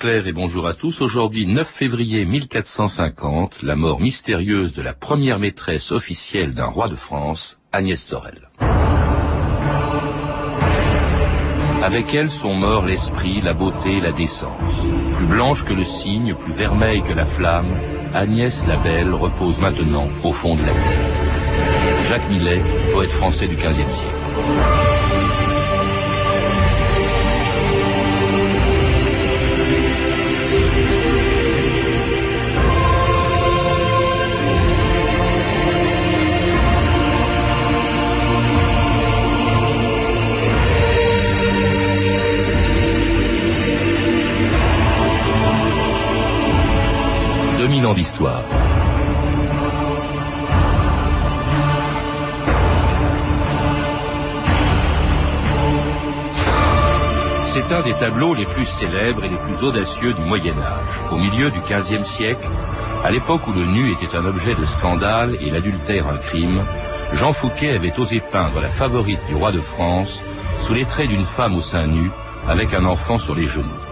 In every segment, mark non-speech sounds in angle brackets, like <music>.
Claire et bonjour à tous. Aujourd'hui, 9 février 1450, la mort mystérieuse de la première maîtresse officielle d'un roi de France, Agnès Sorel. Avec elle sont morts l'esprit, la beauté, la décence. Plus blanche que le cygne, plus vermeille que la flamme, Agnès la Belle repose maintenant au fond de la terre. Jacques Millet, poète français du XVe siècle. D'histoire. C'est un des tableaux les plus célèbres et les plus audacieux du Moyen Âge. Au milieu du XVe siècle, à l'époque où le nu était un objet de scandale et l'adultère un crime, Jean Fouquet avait osé peindre la favorite du roi de France sous les traits d'une femme au sein nu avec un enfant sur les genoux.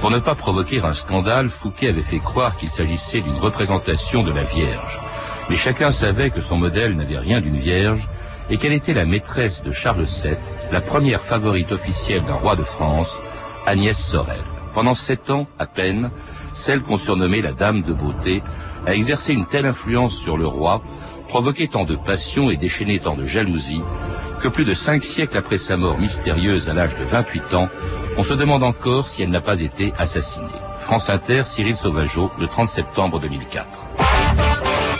Pour ne pas provoquer un scandale, Fouquet avait fait croire qu'il s'agissait d'une représentation de la Vierge. Mais chacun savait que son modèle n'avait rien d'une Vierge et qu'elle était la maîtresse de Charles VII, la première favorite officielle d'un roi de France, Agnès Sorel. Pendant sept ans à peine, celle qu'on surnommait la Dame de Beauté a exercé une telle influence sur le roi, provoqué tant de passion et déchaîné tant de jalousie, que plus de cinq siècles après sa mort mystérieuse à l'âge de 28 ans, on se demande encore si elle n'a pas été assassinée. France Inter, Cyril Sauvageau, le 30 septembre 2004.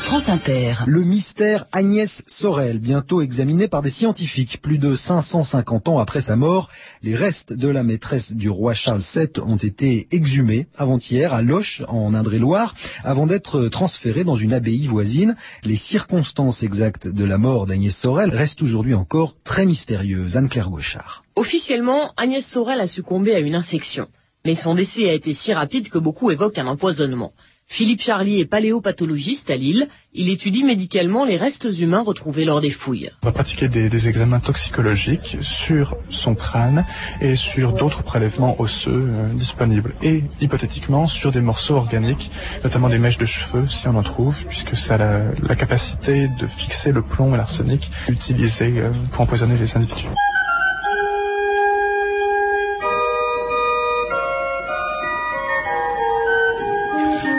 France Inter. Le mystère Agnès Sorel, bientôt examiné par des scientifiques. Plus de 550 ans après sa mort, les restes de la maîtresse du roi Charles VII ont été exhumés avant-hier à Loches, en Indre-et-Loire, avant d'être transférés dans une abbaye voisine. Les circonstances exactes de la mort d'Agnès Sorel restent aujourd'hui encore très mystérieuses. Anne-Claire Gauchard. Officiellement, Agnès Sorel a succombé à une infection. Mais son décès a été si rapide que beaucoup évoquent un empoisonnement. Philippe Charlier est paléopathologiste à Lille. Il étudie médicalement les restes humains retrouvés lors des fouilles. On va pratiquer des, examens toxicologiques sur son crâne et sur d'autres prélèvements osseux euh, disponibles. Et hypothétiquement sur des morceaux organiques, notamment des mèches de cheveux si on en trouve, puisque ça a la, capacité de fixer le plomb et l'arsenic utilisés euh, pour empoisonner les individus.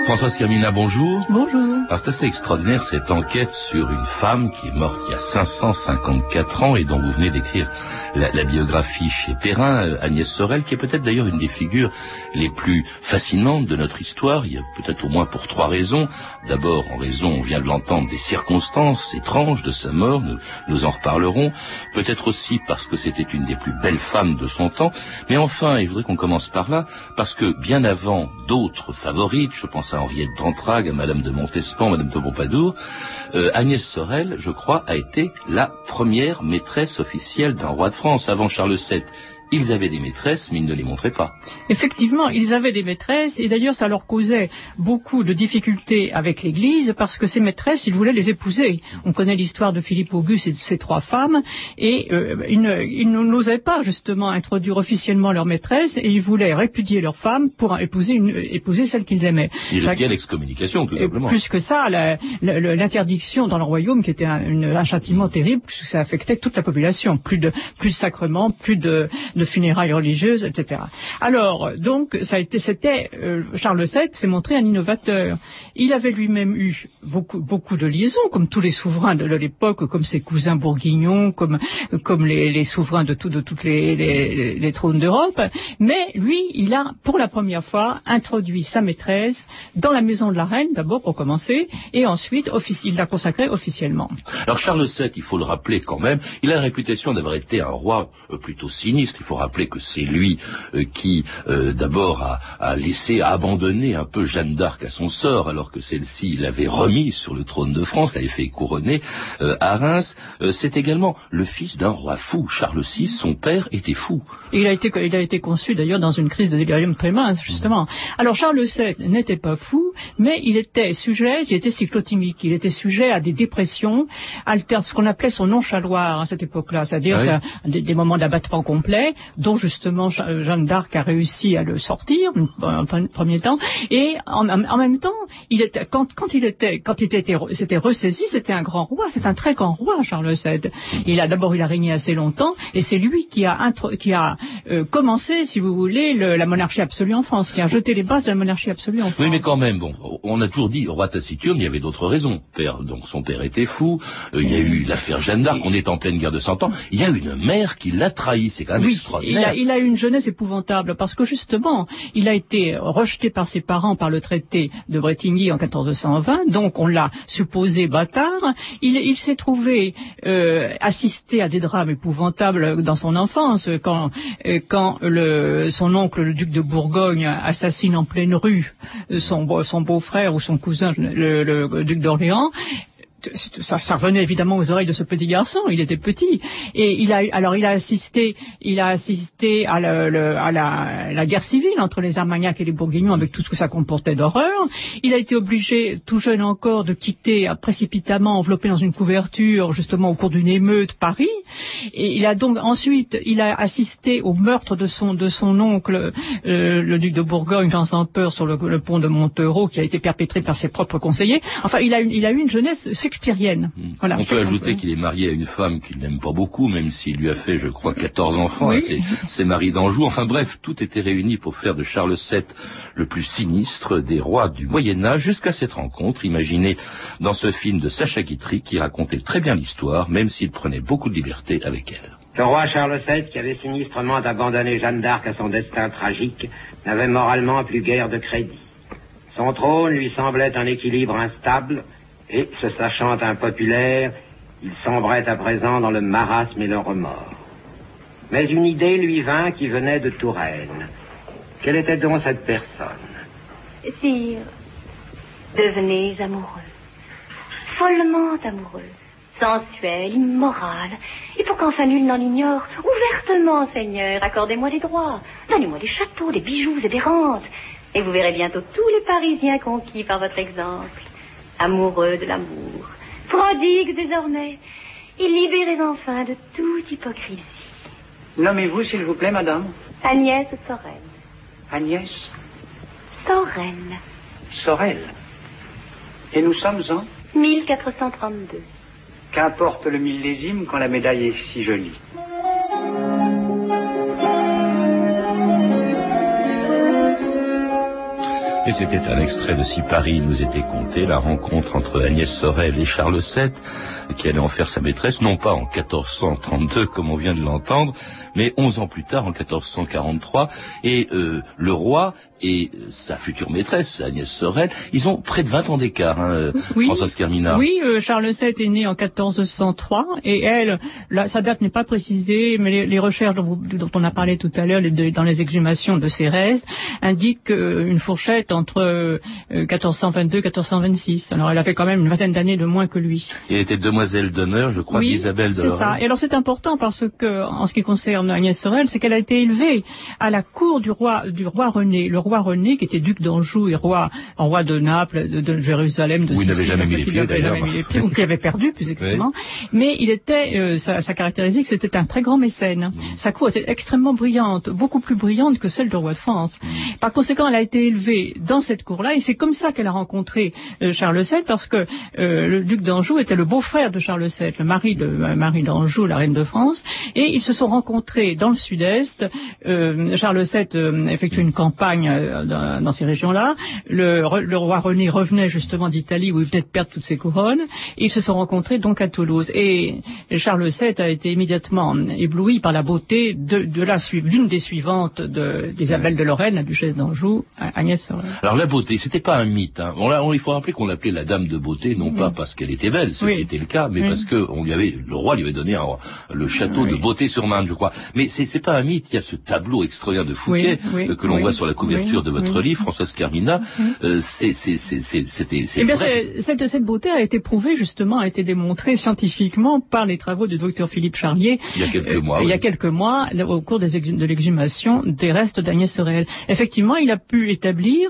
François Skirmina, bonjour. Bonjour. C'est assez extraordinaire cette enquête sur une femme qui est morte il y a 554 ans et dont vous venez d'écrire la, biographie chez Perrin, euh, Agnès Sorel, qui est peut-être d'ailleurs une des figures les plus fascinantes de notre histoire. Il y a peut-être au moins pour trois raisons. D'abord en raison, on vient de l'entendre, des circonstances étranges de sa mort, nous, nous en reparlerons. Peut-être aussi parce que c'était une des plus belles femmes de son temps. Mais enfin, et je voudrais qu'on commence par là, parce que bien avant d'autres favorites, je pense à Henriette d'Entrague, à Madame de Montespan, Madame de euh, Agnès Sorel, je crois, a été la première maîtresse officielle d'un roi de France avant Charles VII. Ils avaient des maîtresses, mais ils ne les montraient pas. Effectivement, ils avaient des maîtresses, et d'ailleurs ça leur causait beaucoup de difficultés avec l'Église, parce que ces maîtresses, ils voulaient les épouser. On connaît l'histoire de Philippe Auguste et de ses trois femmes, et euh, ils n'osaient pas justement introduire officiellement leur maîtresse, et ils voulaient répudier leur femme pour épouser, une, épouser celle qu'ils aimaient. Ils risquaient l'excommunication, tout simplement. Plus que ça, l'interdiction dans le royaume, qui était un, un châtiment terrible, puisque ça affectait toute la population. Plus de, plus de sacrements, plus de de funérailles religieuses, etc. Alors, donc, ça a été, c'était euh, Charles VII s'est montré un innovateur. Il avait lui-même eu beaucoup, beaucoup de liaisons, comme tous les souverains de, l'époque, comme ses cousins bourguignons, comme, comme les, souverains de, tout, de toutes les, les, les trônes d'Europe. Mais lui, il a, pour la première fois, introduit sa maîtresse dans la maison de la reine, d'abord pour commencer, et ensuite, il l'a consacrée officiellement. Alors Charles VII, il faut le rappeler quand même, il a la réputation d'avoir été un roi euh, plutôt sinistre faut rappeler que c'est lui euh, qui, euh, d'abord, a, laissé, a abandonné un peu Jeanne d'Arc à son sort, alors que celle-ci l'avait remis sur le trône de France, avait fait couronner euh, à Reims. c'est également le fils d'un roi fou. Charles VI, son père, était fou. il a été, il a été conçu d'ailleurs dans une crise de délirium très mince, justement. Alors Charles VII n'était pas fou, mais il était sujet, il était cyclotimique, il était sujet à des dépressions, alter, ce qu'on appelait son nonchaloir à cette époque-là, c'est-à-dire ah des, moments d'abattement complet, dont justement Jeanne d'Arc a réussi à le sortir en premier temps. Et en, même temps, il était, quand, quand il était, quand il était, c'était ressaisi, c'était un grand roi, c'est un très grand roi, Charles VII. Il a d'abord, il a régné assez longtemps, et c'est lui qui a, qui a euh, commencé, si vous voulez, le, la monarchie absolue en France, qui a jeté les bases de la monarchie absolue en France. Oui, mais quand même, bon, on a toujours dit, roi taciturne, il y avait d'autres raisons. Père, donc son père était fou, euh, il y a eu l'affaire Jeanne d'Arc, on est en pleine guerre de Cent Ans, il y a une mère qui l'a trahi, c'est quand même Il a, il une jeunesse épouvantable, parce que justement, il a été rejeté par ses parents par le traité de Bretigny en 1420, donc on l'a supposé bâtard. Il, s'est trouvé euh, assisté à des drames épouvantables dans son enfance, quand, euh, son oncle, le duc de Bourgogne, assassine en pleine rue son, son beau-frère ou son cousin, le duc d'Orléans, ça, ça revenait évidemment aux oreilles de ce petit garçon. Il était petit et il a alors il a assisté, il a assisté à, le, à la, la, guerre civile entre les Armagnacs et les Bourguignons avec tout ce que ça comportait d'horreur. Il a été obligé, tout jeune encore, de quitter précipitamment, enveloppé dans une couverture, justement au cours d'une émeute, Paris. Et il a donc ensuite, il a assisté au meurtre de son de son oncle, euh, le duc de Bourgogne, Jean sans peur, sur le, le, pont de Montereau, qui a été perpétré par ses propres conseillers. Enfin, il a, il a eu une jeunesse shakespearienne. Hmm. Voilà, on peut ajouter qu'il est marié à une femme qu'il n'aime pas beaucoup, même s'il lui a fait, je crois, 14 enfants oui. ses, <laughs> ses maris d'Anjou. Enfin bref, tout était réuni pour faire de Charles VII le plus sinistre des rois du Moyen Âge jusqu'à cette rencontre imaginée dans ce film de Sacha Guitry qui racontait très bien l'histoire, même s'il prenait beaucoup de liberté avec elle. Le roi Charles VII, qui avait sinistrement abandonné Jeanne d'Arc à son destin tragique, n'avait moralement plus guère de crédit. Son trône lui semblait un équilibre instable, et, se sachant impopulaire, il sombrait à présent dans le marasme et le remords. Mais une idée lui vint qui venait de Touraine. Quelle était donc cette personne? Sire, devenez amoureux, follement amoureux, sensuel, immoral, et pour qu'enfin nul n'en ignore, ouvertement, Seigneur, accordez-moi des droits, donnez-moi des châteaux, des bijoux et des rentes, et vous verrez bientôt tous les Parisiens conquis par votre exemple amoureux de l'amour, prodigue désormais, et libérez enfin de toute hypocrisie. Nommez-vous, s'il vous plaît, madame Agnès Sorel. Agnès Sorel. Sorel. Et nous sommes en 1432. Qu'importe le millésime quand la médaille est si jolie. Et c'était un extrait de Si Paris nous était compté, la rencontre entre Agnès Sorel et Charles VII, qui allait en faire sa maîtresse, non pas en 1432 comme on vient de l'entendre, mais 11 ans plus tard, en 1443. Et euh, le roi et sa future maîtresse, Agnès Sorel, ils ont près de 20 ans d'écart, hein, oui, Françoise Carmina. Oui, euh, Charles VII est né en 1403, et elle, là, sa date n'est pas précisée, mais les, les recherches dont, vous, dont, on a parlé tout à l'heure, dans les exhumations de Cérès, indiquent euh, une fourchette entre 1422 et 1426. Alors elle a fait quand même une vingtaine d'années de moins que lui. Et elle était demoiselle d'honneur, je crois, oui, d'Isabelle de c'est ça. Et alors c'est important parce que, en ce qui concerne Agnès Sorel, c'est qu'elle a été élevée à la cour du roi, du roi René. Le roi René, qui était duc d'Anjou et roi, roi de Naples, de, de Jérusalem, de Où il Sicile, n'avait jamais mis les pieds, d'ailleurs. ou qui avait perdu, plus exactement. Oui. Mais il était, euh, sa, sa caractéristique, c'était un très grand mécène. Mmh. Sa cour était extrêmement brillante, beaucoup plus brillante que celle du roi de France. Mmh. Par conséquent, elle a été élevée dans cette cour-là, et c'est comme ça qu'elle a rencontré euh, Charles VII, parce que euh, le duc d'Anjou était le beau-frère de Charles VII, le mari de Marie d'Anjou, la reine de France, et ils se sont rencontrés dans le sud-est. Charles VII effectue une campagne dans, dans ces régions-là. Le, le, roi René revenait justement d'Italie où il venait de perdre toutes ses couronnes. Et ils se sont rencontrés donc à Toulouse. Et Charles VII a été immédiatement ébloui par la beauté de, de la l'une des suivantes d'Isabelle de, Lorraine, la duchesse d'Anjou, Agnès Sorel. Alors la beauté, c'était pas un mythe. Hein. On, on, il faut rappeler qu'on l'appelait la dame de beauté, non oui. pas parce qu'elle était belle, ce oui. qui était le cas, mais oui. parce que on lui avait, le roi lui avait donné un, le château de beauté sur Marne, je crois. Mais c'est pas un mythe. Il y a ce tableau extraordinaire de Fouquet que l'on voit sur la couverture lecture de votre livre, Françoise Carmina, euh, c'était, c'est cette, cette beauté a été prouvée justement, a été démontrée scientifiquement par les travaux du docteur Philippe Charlier. Il y a quelques mois. Il y a quelques mois, au cours des de l'exhumation des restes d'Agnès Sorel. Effectivement, il a pu établir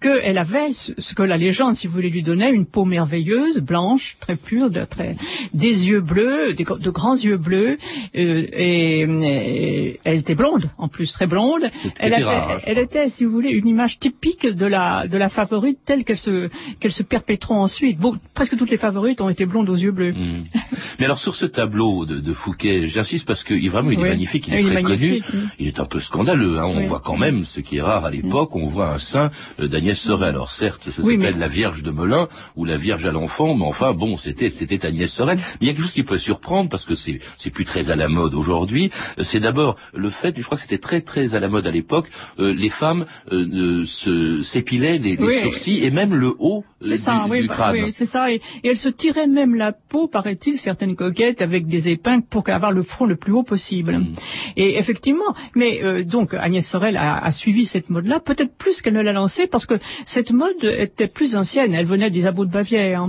qu'elle avait ce que la légende, si vous voulez, lui donnait, une peau merveilleuse, blanche, très pure, de, très, des yeux bleus, de grands yeux bleus, euh, et, elle était blonde, en plus très blonde. Elle, elle était, si vous voulez, une image typique de la de la favorite telle qu'elle se qu'elle se perpétrera ensuite. Bon, presque toutes les favorites ont été blondes aux yeux bleus. Hmm. Mais alors sur ce tableau de, de Fouquet, j'insiste parce que vraiment il est magnifique, il est très connu, il est un peu scandaleux. Hein. On voit quand même, ce qui est rare à l'époque, on voit un sein euh, d'Agnès Sorel. Alors certes, ça s'appelle la Vierge de Melun ou la Vierge à l'enfant, mais enfin bon, c'était c'était Agnès Sorel. Mais il y a quelque chose qui peut surprendre parce que c'est c'est plus très à la mode aujourd'hui. C'est d'abord le fait, je crois que c'était très très à la mode à l'époque, euh, les femmes euh, se s'épilaient les, sourcils et même le haut euh, du, ça, oui, bah, Oui, c'est ça. Et, elles se tiraient même la peau, paraît-il, certaines coquettes avec des épingles pour avoir le front le plus haut possible. Mm. Et effectivement, mais donc Agnès Sorel a, a suivi cette mode-là, peut-être plus qu'elle ne l'a lancée parce que cette mode était plus ancienne. Elle venait d'Isabeau de Bavière.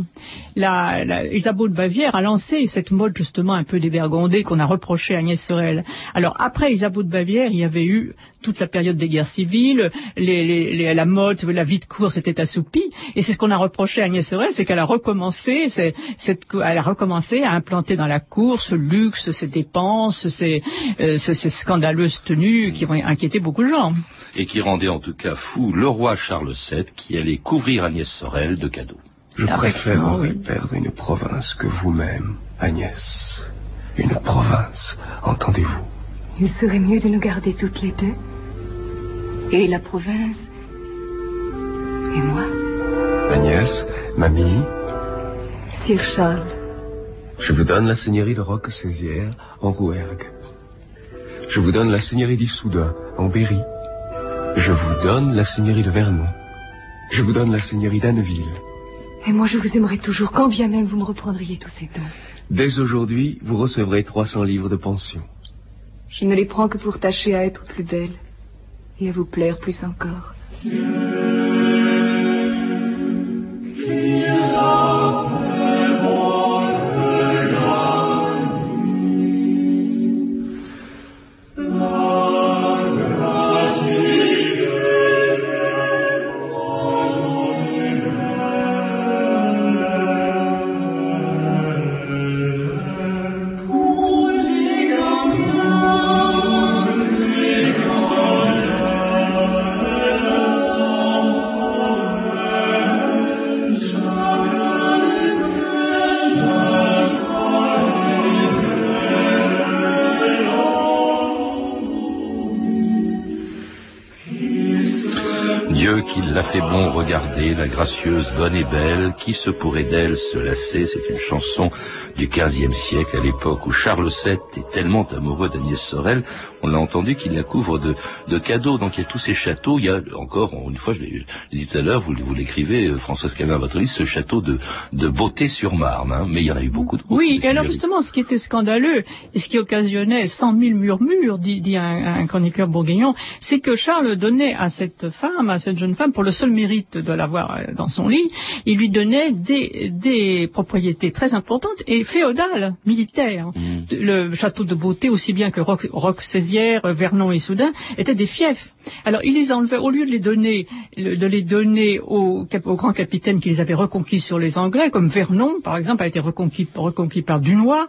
La, la Isabeau de Bavière a lancé cette mode justement un peu dévergondée qu'on a reproché à Agnès Sorel. Alors après Isabeau de Bavière, il y avait eu toute la période des guerres civiles, les, la mode, la vie de course était assoupie, et c'est ce qu'on a reproché à Agnès Sorel, c'est qu'elle a recommencé, cette, elle a recommencé à implanter dans la course ce luxe, ces dépenses, ces, euh, ces, scandaleuses tenues qui vont inquiéter beaucoup de gens. Et qui rendaient en tout cas fou le roi Charles VII qui allait couvrir Agnès Sorel de cadeaux. Je préférerais perdre une province que vous-même, Agnès. Une province, entendez-vous Il serait mieux de nous garder toutes les deux et la province. Et moi Agnès, mamie. Sir Charles. Je vous donne la seigneurie de Roquesaisière en Rouergue. Je vous donne la seigneurie d'Issoudun en Berry. Je vous donne la seigneurie de Vernon. Je vous donne la seigneurie d'Anneville. Et moi, je vous aimerai toujours, quand bien même vous me reprendriez tous ces dons. Dès aujourd'hui, vous recevrez 300 livres de pension. Je ne les prends que pour tâcher à être plus belle et à vous plaire plus encore. La gracieuse, bonne et belle, qui se pourrait d'elle se lasser. C'est une chanson du XVe siècle, à l'époque où Charles VII est tellement amoureux d'Agnès Sorel, on l'a entendu qu'il la couvre de, de, cadeaux. Donc il y a tous ces châteaux, il y a encore, une fois, je l'ai dit tout à l'heure, vous, vous l'écrivez, euh, Françoise Camin, votre liste, ce château de, de Beauté-sur-Marne, hein, mais il y en a eu beaucoup d'autres. Oui, et alors justement, ce qui était scandaleux, et ce qui occasionnait cent mille murmures, dit, dit un, un, chroniqueur bourguignon, c'est que Charles donnait à cette femme, à cette jeune femme, pour le seul mérite de l'avoir euh, dans son lit, il lui donnait des, des propriétés très importantes et féodales, militaires. Mm. Le château de Beauté, aussi bien que Roc, Roc Vernon et Soudain, étaient des fiefs. Alors, il les enlevait, au lieu de les donner, de les donner aux, aux grands capitaines qu'ils avaient reconquis sur les Anglais, comme Vernon, par exemple, a été reconquis, reconquis par Dunois,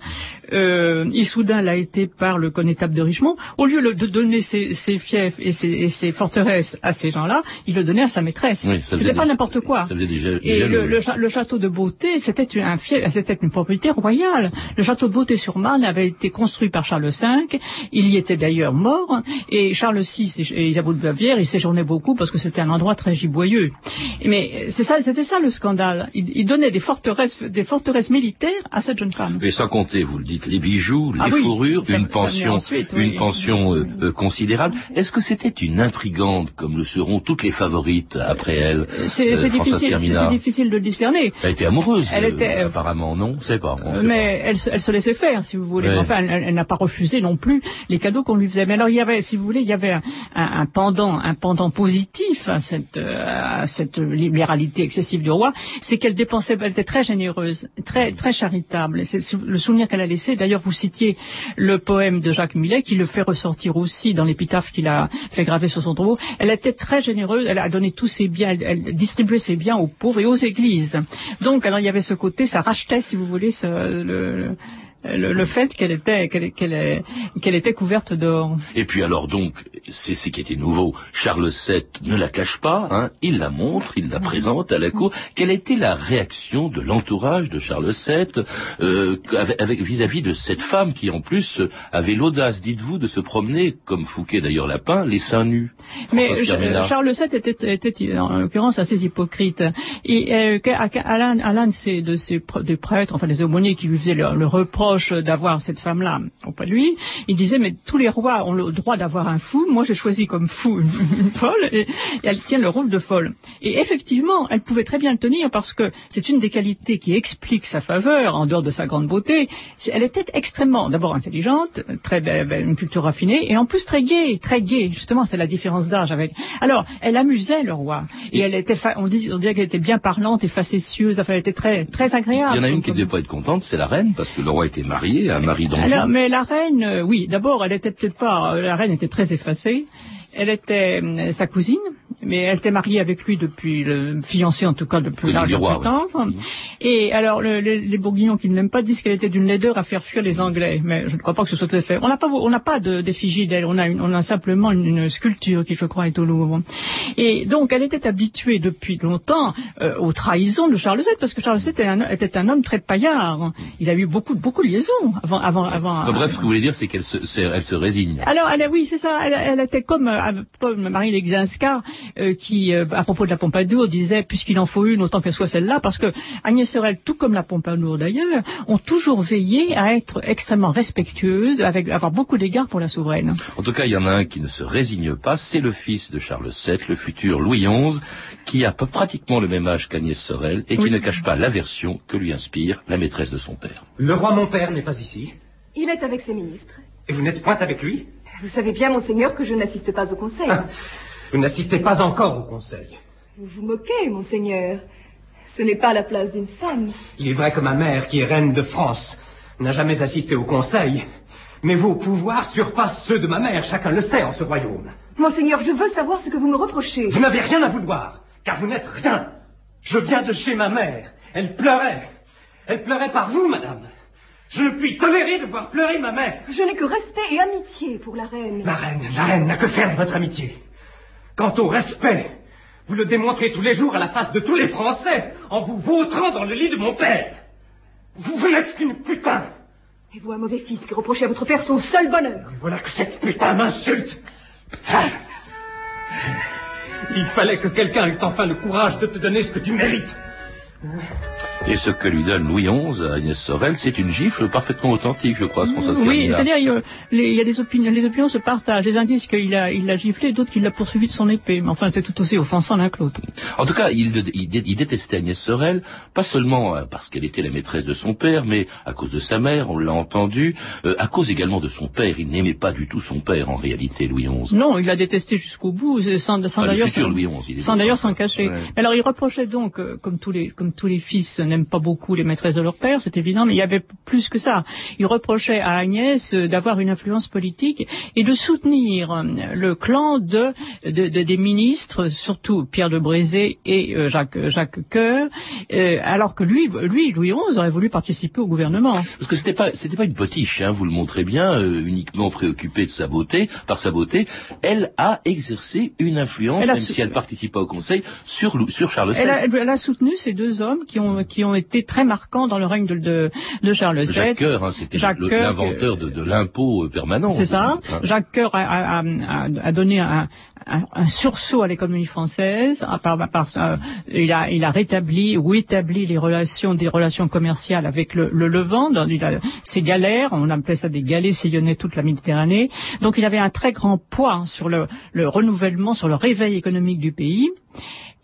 euh, Issoudun l'a été par le connétable de Richemont, au lieu de donner ses, fiefs et ses, forteresses à ces gens-là, il le donnait à sa maîtresse. Oui, c'était pas n'importe quoi. et le, château de Beauté, c'était une propriété royale. Le château de Beauté-sur-Marne avait été construit par Charles V. Il y était d'ailleurs mort. Et Charles VI et Isabeau de Bavière, ils séjournaient beaucoup parce que c'était un endroit très giboyeux. Mais c'est ça, c'était ça le scandale. Il, donnait des forteresses, des forteresses militaires à cette jeune femme. Et sans compter, vous le dites, les bijoux, les ah fourrures, une pension, une pension euh, euh, considérable. Est-ce que c'était une intrigante comme le seront toutes les favorites après elle C'est euh, difficile, c'est difficile de discerner. Elle était amoureuse. Elle était apparemment non, c'est pas. mais elle, elle, se laissait faire, si vous voulez. Ouais. Enfin, elle, elle n'a pas refusé non plus les cadeaux qu'on lui faisait. Mais alors, il y avait, si vous voulez, il y avait un, un- un pendant, un pendant positif à cette, euh, à cette libéralité excessive du roi, c'est qu'elle dépensait, elle était très généreuse, très, très charitable. C'est le souvenir qu'elle a laissé. D'ailleurs, vous citiez le poème de Jacques Millet, qui le fait ressortir aussi dans l'épitaphe qu'il a fait graver sur son tombeau. Elle était très généreuse. Elle a donné tous ses biens. Elle, distribuait ses biens aux pauvres et aux églises. Donc, alors, il y avait ce côté, ça rachetait, si vous voulez, le, le- le, le fait qu'elle était qu'elle était couverte d'or. Et puis alors donc, c'est ce qui était nouveau. Charles VII ne la cache pas, hein, il la montre, il la présente à la cour. Quelle était la réaction de l'entourage de Charles VII euh, avec- avec vis-à-vis de cette femme qui en plus euh, avait l'audace, dites-vous, de se promener, comme Fouquet d'ailleurs l'a peint, les seins nus? Mais Carmela. Charles VII était, était en l'occurrence assez hypocrite. Et euh, à, l'un de ses, de ses prêtres, enfin des aumôniers qui lui faisaient le, le reproche d'avoir cette femme-là de lui, il disait mais tous les rois ont le droit d'avoir un fou. Moi j'ai choisi comme fou une, une folle et, et elle tient le rôle de folle. Et effectivement, elle pouvait très bien le tenir parce que c'est une des qualités qui explique sa faveur en dehors de sa grande beauté. Elle était extrêmement d'abord intelligente, très belle, une culture raffinée et en plus très gaie, très gaie. Justement, c'est la différence d'âge avec. Alors, elle amusait le roi et elle était, fa- on, dit, on dirait qu'elle était bien parlante et facétieuse. Enfin, elle était très très agréable. Il y en a une qui ne devait pas être contente, c'est la reine, parce que le roi était marié à Marie d'Anjou. mais la reine, euh, oui, d'abord, elle était peut-être pas, euh, la reine était très effacée. Elle était euh, sa cousine, mais elle était mariée avec lui depuis le fiancée en tout cas depuis l'âge de roi, 14 ans. Et alors le- le- les Bourguignons qui ne l'aiment pas disent qu'elle était d'une laideur à faire fuir les Anglais, mais je ne crois pas que ce soit tout à fait. On n'a pas, on n'a pas de- d'effigie d'elle, on a, une- on a simplement une, une sculpture qui je crois est au Louvre. Et donc elle était habituée depuis longtemps euh, aux trahisons de Charles VII, parce que Charles VII était un, était un homme très paillard. Il a eu beaucoup beaucoup de liaisons avant avant avant. Enfin, bref, ce que vous voulez dire, c'est qu'elle se, elle se résigne. Alors, elle, oui, c'est ça. Elle, elle était comme, euh, comme Marie Legzinska, euh, qui, euh, à propos de la Pompadour, disait puisqu'il en faut une, autant qu'elle soit celle-là, parce que Agnès Sorel, tout comme la Pompadour d'ailleurs, ont toujours veillé à être extrêmement respectueuses, avec avoir beaucoup d'égard pour la souveraine. En tout cas, il y en a un qui ne se résigne pas, c'est le fils de Charles VII, le futur Louis XI, qui a peu- pratiquement le même âge qu'Agnès Sorel et qui Oui. ne cache pas l'aversion que lui inspire la maîtresse de son père. Le roi mon père n'est pas ici. Il est avec ses ministres. Et vous n'êtes point avec lui? Vous savez bien, monseigneur, que je n'assiste pas au conseil. <laughs> Vous n'assistez pas encore au conseil. Vous vous moquez, monseigneur. Ce n'est pas la place d'une femme. Il est vrai que ma mère, qui est reine de France, n'a jamais assisté au conseil. Mais vos pouvoirs surpassent ceux de ma mère, chacun le sait en ce royaume. Monseigneur, je veux savoir ce que vous me reprochez. Vous n'avez rien à vouloir, car vous n'êtes rien. Je viens de chez ma mère. Elle pleurait. Elle pleurait par vous, madame. Je ne puis tolérer de voir pleurer ma mère. Je n'ai que respect et amitié pour la reine. La reine, la reine n'a que faire de votre amitié. Quant au respect, vous le démontrez tous les jours à la face de tous les Français en vous vautrant dans le lit de mon père. Vous, vous n'êtes qu'une putain. Et vous, un mauvais fils qui reprochez à votre père son seul bonheur. Et voilà que cette putain m'insulte. Ah. Il fallait que quelqu'un ait enfin le courage de te donner ce que tu mérites. Et ce que lui donne Louis XI à Agnès Sorel, c'est une gifle parfaitement authentique, je crois, Oui, c'est-à-dire il y a- les- il y a des opinions, les opinions se partagent. Les uns disent qu'il a, il l'a giflé, d'autres qu'il l'a poursuivi de son épée. Mais enfin, c'est tout aussi offensant l'un que l'autre. En tout cas, il, dé- il dé- il détestait Agnès Sorel, pas seulement euh, parce qu'elle était la maîtresse de son père, mais à cause de sa mère, on l'a entendu, euh, à cause également de son père. Il n'aimait pas du tout son père, en réalité, Louis XI. Non, il l'a détesté jusqu'au bout, sans, sans sans d'ailleurs s'en cacher. Ouais. Alors il reprochait donc, euh, comme tous les comme tous les fils pas beaucoup les maîtresses de leur père, c'est évident, mais il y avait plus que ça. Il reprochait à Agnès euh, d'avoir une influence politique et de soutenir euh, le clan de, de- de- des ministres, surtout Pierre de Brézé et euh, Jacques Jacques Coeur, alors que lui lui Louis XI aurait voulu participer au gouvernement. Parce que c'était pas, c'était pas une potiche, hein, vous le montrez bien, uniquement préoccupée de sa beauté, par sa beauté. Elle a exercé une influence, même si elle participe pas au Conseil, sur, sur Charles VI. Elle a, elle a soutenu ces deux hommes qui ont qui ont été très marquants dans le règne de, de, de Charles VII. Jacques Coeur, hein, c'était l'inventeur de, de l'impôt euh, permanent. C'est ça. Hein. Jacques Coeur a, a- a- a donné un, un- un sursaut à l'économie française. À part, à part ça, il, a, il a rétabli ou établi les relations, des relations commerciales avec le, le Levant. Dans, il a, ces galères, on appelait ça des galets, sillonnaient toute la Méditerranée. Donc il avait un très grand poids sur le, le renouvellement, sur le réveil économique du pays.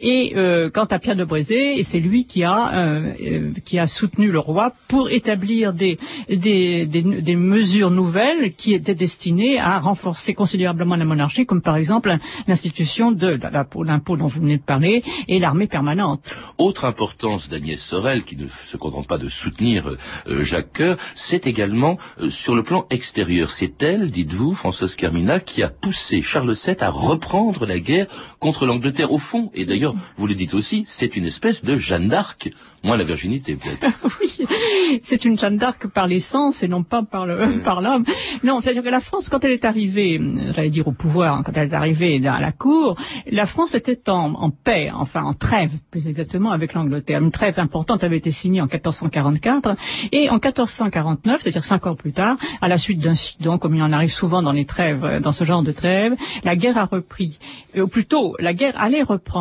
Et euh, quant à Pierre de Brézé, c'est lui qui a euh, euh, qui a soutenu le roi pour établir des mesures nouvelles qui étaient destinées à renforcer considérablement la monarchie, comme par exemple l'institution de, l'impôt dont vous venez de parler et l'armée permanente. Autre importance d'Agnès Sorel, qui ne se contente pas de soutenir Jacques Coeur, c'est également sur le plan extérieur. C'est elle, dites-vous, Françoise Carmina, qui a poussé Charles VII à reprendre la guerre contre l'Angleterre. Au fond, et d'ailleurs, vous le dites aussi, c'est une espèce de Jeanne d'Arc Moins la virginité, peut-être. <laughs> oui, c'est une Jeanne d'Arc par l'essence et non pas par le par l'homme. Non, c'est-à-dire que la France, quand elle est arrivée, j'allais dire au pouvoir, hein, quand elle est arrivée à la cour, la France était en, en paix, enfin en trêve, plus exactement, avec l'Angleterre. Une trêve importante avait été signée en 1444 et en 1449, c'est-à-dire cinq ans plus tard, à la suite d'incidents, comme il en arrive souvent dans les trêves, dans ce genre de trêve, la guerre a repris. Ou plutôt, la guerre allait reprendre.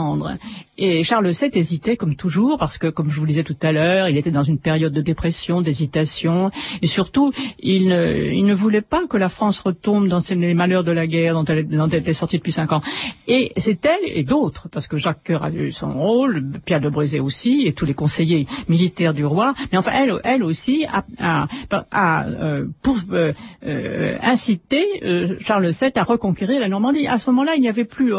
Et Charles VII hésitait comme toujours, parce que, comme je vous le disais tout à l'heure, il était dans une période de dépression, d'hésitation, et surtout, il ne, voulait pas que la France retombe dans les malheurs de la guerre dont elle, dont était sortie depuis cinq ans. Et c'est elle et d'autres, parce que Jacques Coeur a eu son rôle, Pierre de Brézé aussi, et tous les conseillers militaires du roi, mais enfin, elle, aussi a, euh, euh, euh, inciter euh, Charles VII à reconquérir la Normandie. À ce moment-là, il n'y avait plus,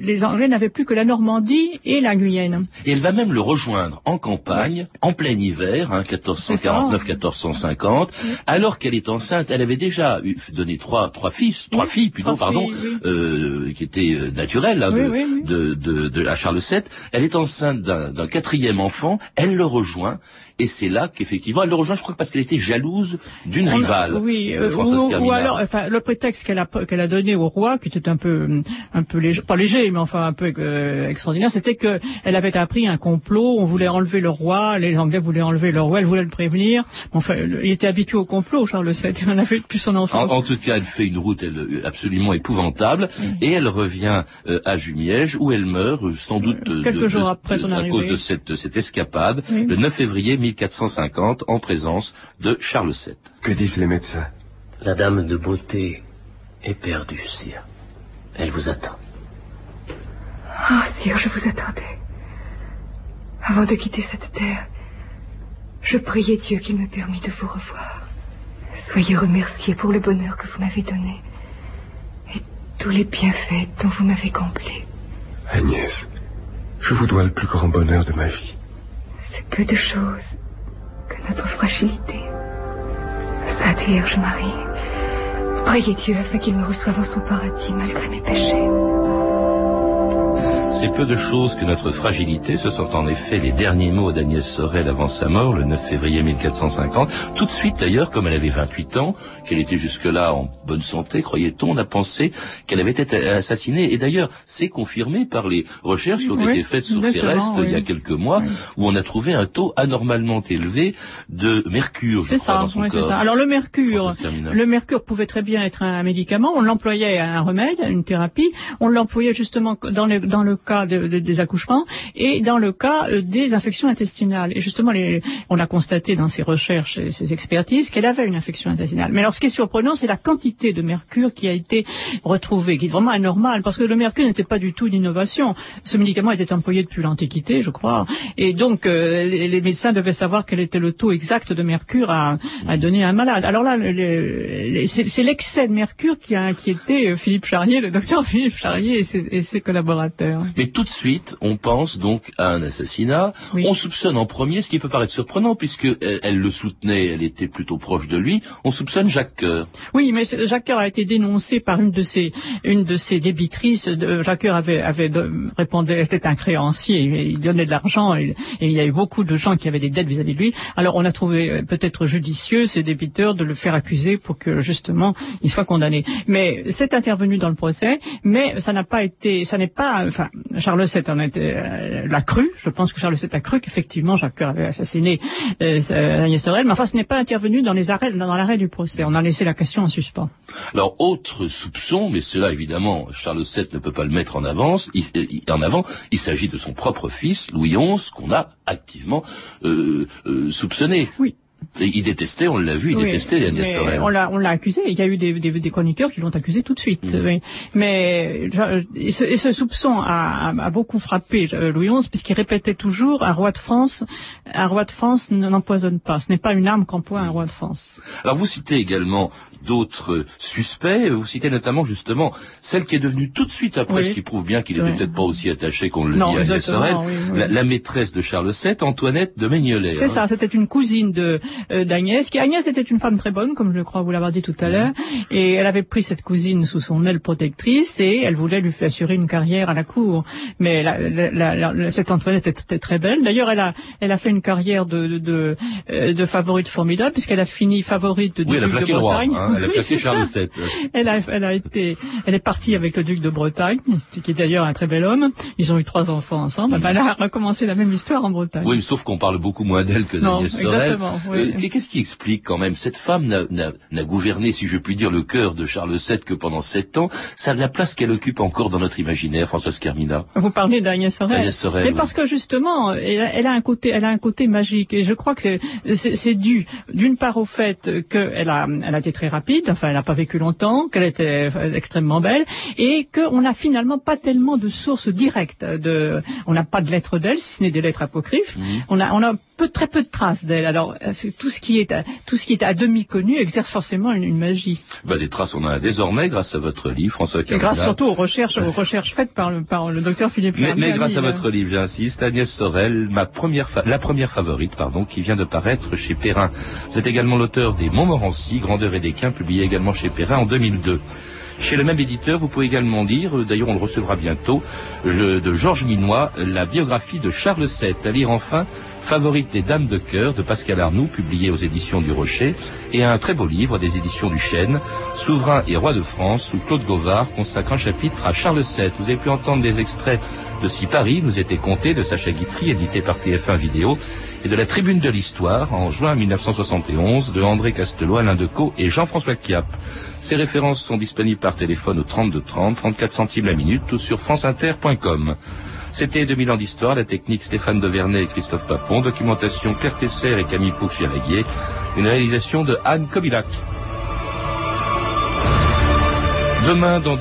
les Anglais n'avaient plus que la Normandie et la Guyenne. Et elle va même le rejoindre en campagne, en plein hiver, hein, 1449-1450, alors qu'elle est enceinte. Elle avait déjà eu, donné trois, trois fils, trois filles plutôt, pardon, euh, qui étaient euh, naturelles hein, de, de, de, à Charles VII. Elle est enceinte d'un quatrième enfant. Elle le rejoint. Et c'est là qu'effectivement, elle le rejoint, je crois, parce qu'elle était jalouse d'une rivale. Oui, euh, ou, ou, alors, enfin, le prétexte qu'elle a, qu'elle a donné au roi, qui était un peu, un peu léger, pas léger, mais enfin un peu euh, extraordinaire, c'était que elle avait appris un complot. On voulait enlever le roi, les Anglais voulaient enlever le roi, elle voulait le prévenir. Enfin, il était habitué au complot, Charles VII. Il en avait depuis son enfance. En, en, tout cas, elle fait une route elle, absolument épouvantable, et elle revient euh, à Jumièges, où elle meurt, sans doute quelques de, jours après son à cause de cette, cette escapade, le 9 février 1450 en présence de Charles VII. Que disent les médecins? La dame de beauté est perdue, sire. Elle vous attend. Ah, oh, sire, je vous attendais. Avant de quitter cette terre, je priais Dieu qu'il me permît de vous revoir. Soyez remerciés pour le bonheur que vous m'avez donné et tous les bienfaits dont vous m'avez comblé. Agnès, je vous dois le plus grand bonheur de ma vie. C'est peu de choses que notre fragilité. Sainte Vierge Marie, priez Dieu afin qu'il me reçoive en son paradis malgré mes péchés. C'est peu de choses que notre fragilité, ce sont en effet les derniers mots d'Agnès Sorel avant sa mort, le 9 février 1450. Tout de suite d'ailleurs, comme elle avait 28 ans, qu'elle était jusque-là en bonne santé, croyait-on, on a pensé qu'elle avait été assassinée. Et d'ailleurs, c'est confirmé par les recherches qui ont oui, été faites sur ses restes oui. il y a quelques mois, oui. où on a trouvé un taux anormalement élevé de mercure, je C'est crois, ça, dans son corps. ça. Alors le mercure, le mercure pouvait très bien être un médicament. On l'employait à un remède, à une thérapie. On l'employait justement dans le, dans le cas de, de- des accouchements et dans le cas euh, des infections intestinales. Et justement, on a constaté dans ses recherches et ses expertises qu'elle avait une infection intestinale. Mais alors, ce qui est surprenant, c'est la quantité de mercure qui a été retrouvée, qui est vraiment anormale, parce que le mercure n'était pas du tout une innovation. Ce médicament était employé depuis l'Antiquité, je crois, et donc euh, les, médecins devaient savoir quel était le taux exact de mercure à, donner à un malade. Alors là, c'est l'excès de mercure qui a inquiété euh, Philippe Charrier, le docteur Philippe Charrier et ses collaborateurs. Mais tout de suite, on pense donc à un assassinat. On soupçonne en premier, ce qui peut paraître surprenant, puisque elle, elle le soutenait, elle était plutôt proche de lui. On soupçonne Jacques Coeur. Oui, mais Jacques Coeur a été dénoncé par une de ses une de ses débitrices. Jacques Coeur avait avait répondait était un créancier, il donnait de l'argent et, et il y a eu beaucoup de gens qui avaient des dettes vis-à-vis de lui. Alors on a trouvé euh, peut-être judicieux ces débiteurs de le faire accuser pour que justement il soit condamné. Mais c'est intervenu dans le procès, mais ça n'a pas été, ça n'est pas, enfin Charles VII en était euh, l'a cru. Je pense que Charles VII a cru qu'effectivement Jacques Coeur avait assassiné euh, Agnès Sorel, mais enfin ce n'est pas intervenu dans les arrêts dans l'arrêt du procès. On a laissé la question en suspens. Alors, autre soupçon, mais cela évidemment, Charles VII ne peut pas le mettre en avance, il- il- en avant, il s'agit de son propre fils, Louis XI, qu'on a activement euh, euh, soupçonné. Oui. Il détestait, on l'a vu, il détestait Agnès Sorel. On l'a, on l'a accusé. Il y a eu des, des, des chroniqueurs qui l'ont accusé tout de suite. Mm. Mais et ce, et ce, soupçon a, a, beaucoup frappé Louis XI puisqu'il répétait toujours un roi de France, un roi de France n'empoisonne pas. Ce n'est pas une arme qu'emploie un roi de France. Alors vous citez également d'autres suspects. Vous citez notamment justement celle qui est devenue tout de suite après, ce qui prouve bien qu'il n'était peut-être pas aussi attaché qu'on le dit à Agnès Sorel, la, maîtresse de Charles VII, Antoinette de Maignelet. C'est ça, c'était une cousine de euh, d'Agnès. Qui Agnès était une femme très bonne, comme je crois vous l'avoir dit tout à l'heure, et elle avait pris cette cousine sous son aile protectrice et elle voulait lui assurer une carrière à la cour. Mais la, cette Antoinette était très belle. D'ailleurs, elle a elle a fait une carrière de de, de, euh, de favorite formidable puisqu'elle a fini favorite de oui, de Bretagne. Hein, elle a placé Charles VII. Elle a, elle a été, elle est partie avec le duc de Bretagne, qui est d'ailleurs un très bel homme. Ils ont eu trois enfants ensemble. Elle a recommencé la même histoire en Bretagne. Oui, sauf qu'on parle beaucoup moins d'elle que d'Agnès Sorel. Oui. Euh, Qu'est-ce qui explique quand même cette femme n'a gouverné, si je puis dire, le cœur de Charles VII que pendant sept ans. Ça a la place qu'elle occupe encore dans notre imaginaire, Françoise Carmina. Vous parlez d'Agnès Sorel. Sorel. Mais parce que justement, elle a, un côté, elle a un côté magique, et je crois que c'est dû d'une part au fait qu'elle a, elle a été très rapide. Enfin, elle n'a pas vécu longtemps, qu'elle était euh, extrêmement belle, et qu'on n'a finalement pas tellement de sources directes. De, on n'a pas de lettres d'elle, si ce n'est des lettres apocryphes. Mmh. On a, on a peu, très peu de traces d'elle. Alors euh, tout ce qui est à, tout ce qui est à demi connu exerce forcément une, magie. Bah, des traces, on en a désormais grâce à votre livre, François Et grâce surtout aux recherches, aux <laughs> recherches faites par le, par le docteur Philippe. Mais, mais grâce à votre livre, j'insiste, Agnès Sorel, ma première, la première favorite, pardon, qui vient de paraître chez Perrin. C'est également l'auteur des Montmorency, Grandeur et Déquin, publié également chez Perrin en 2002. Chez le même éditeur, vous pouvez également lire, d'ailleurs on le recevra bientôt, de Georges Minois, la biographie de Charles VII, à lire enfin Favorite des Dames de Cœur de Pascal Arnoux, publié aux éditions du Rocher, et un très beau livre des éditions du Chêne, Souverain et Roi de France, sous Claude Gauvard, consacre un chapitre à Charles VII. Vous avez pu entendre des extraits de Si Paris nous était compté de Sacha Guitry, édité par TF1 Vidéo, et de la Tribune de l'Histoire, en juin 1971, de André Castelot, Alain Decaux et Jean-François Kiap. Ces références sont disponibles par téléphone au 32 30, 34 centimes la minute ou sur franceinter.com. C'était 2000 ans d'histoire, la technique Stéphane Devernay et Christophe Papon, documentation Claire Tesser et Camille Pouch-Géraguier, une réalisation de Anne Kobilac. Demain, dans